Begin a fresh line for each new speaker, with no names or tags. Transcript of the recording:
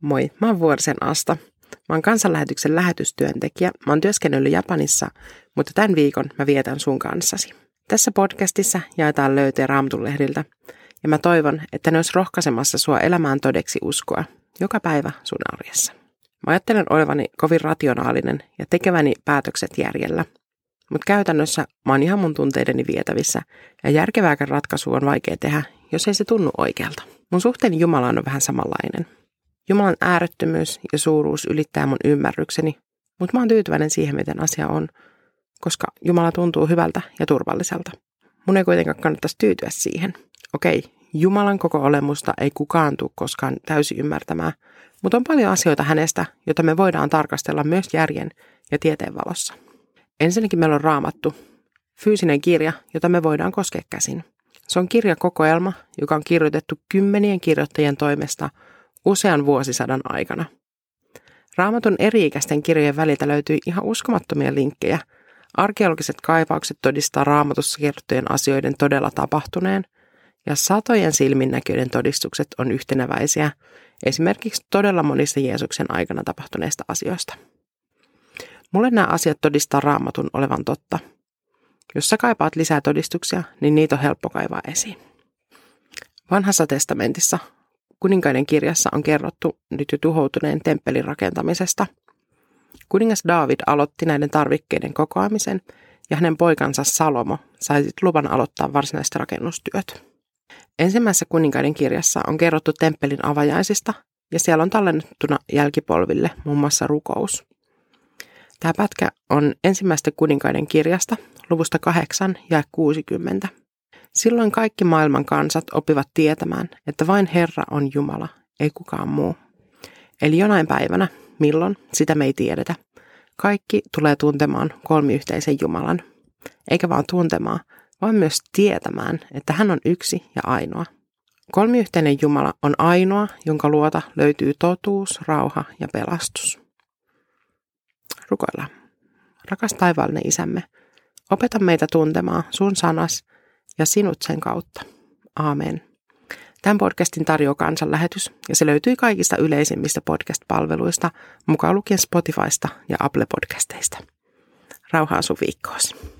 Moi, mä oon Vuorisen Asta. Mä oon kansanlähetyksen lähetystyöntekijä. Mä oon työskennellyt Japanissa, mutta tämän viikon mä vietän sun kanssasi. Tässä podcastissa jaetaan löytöjä Raamatun lehdiltä, ja mä toivon, että ne olisi rohkaisemassa sua elämään todeksi uskoa joka päivä sun arjessa. Mä ajattelen olevani kovin rationaalinen ja tekeväni päätökset järjellä, mutta käytännössä mä oon ihan mun tunteideni vietävissä, ja järkevääkään ratkaisu on vaikea tehdä, jos ei se tunnu oikealta. Mun suhteeni Jumalaan on vähän samanlainen – Jumalan äärettömyys ja suuruus ylittää mun ymmärrykseni, mutta mä oon tyytyväinen siihen, miten asia on, koska Jumala tuntuu hyvältä ja turvalliselta. Mun ei kuitenkaan kannattaisi tyytyä siihen. Okei, Jumalan koko olemusta ei kukaan tule koskaan täysin ymmärtämään, mutta on paljon asioita hänestä, joita me voidaan tarkastella myös järjen ja tieteen valossa. Ensinnäkin meillä on raamattu, fyysinen kirja, jota me voidaan koskea käsin. Se on kirjakokoelma, joka on kirjoitettu kymmenien kirjoittajien toimesta – usean vuosisadan aikana. Raamatun eri-ikäisten kirjojen väliltä löytyy ihan uskomattomia linkkejä. Arkeologiset kaivaukset todistaa raamatussa kerrottujen asioiden todella tapahtuneen, ja satojen silminnäköiden todistukset on yhtenäväisiä esimerkiksi todella monista Jeesuksen aikana tapahtuneista asioista. Mulle nämä asiat todistaa raamatun olevan totta. Jos sä kaipaat lisää todistuksia, niin niitä on helppo kaivaa esiin. Vanhassa testamentissa kuninkaiden kirjassa on kerrottu nyt jo tuhoutuneen temppelin rakentamisesta. Kuningas David aloitti näiden tarvikkeiden kokoamisen ja hänen poikansa Salomo sai luvan aloittaa varsinaiset rakennustyöt. Ensimmäisessä kuninkaiden kirjassa on kerrottu temppelin avajaisista ja siellä on tallennettuna jälkipolville muun muassa rukous. Tämä pätkä on ensimmäistä kuninkaiden kirjasta, luvusta 8 ja 60. Silloin kaikki maailman kansat oppivat tietämään, että vain Herra on Jumala, ei kukaan muu. Eli jonain päivänä, milloin, sitä me ei tiedetä. Kaikki tulee tuntemaan kolmiyhteisen Jumalan. Eikä vaan tuntemaan, vaan myös tietämään, että hän on yksi ja ainoa. Kolmiyhteinen Jumala on ainoa, jonka luota löytyy totuus, rauha ja pelastus. Rukoillaan. Rakas taivaallinen isämme, opeta meitä tuntemaan sun sanas ja sinut sen kautta. Aamen. Tämän podcastin tarjoaa kansanlähetys ja se löytyy kaikista yleisimmistä podcast-palveluista, mukaan lukien Spotifysta ja Apple-podcasteista. Rauhaa sun viikkoosi.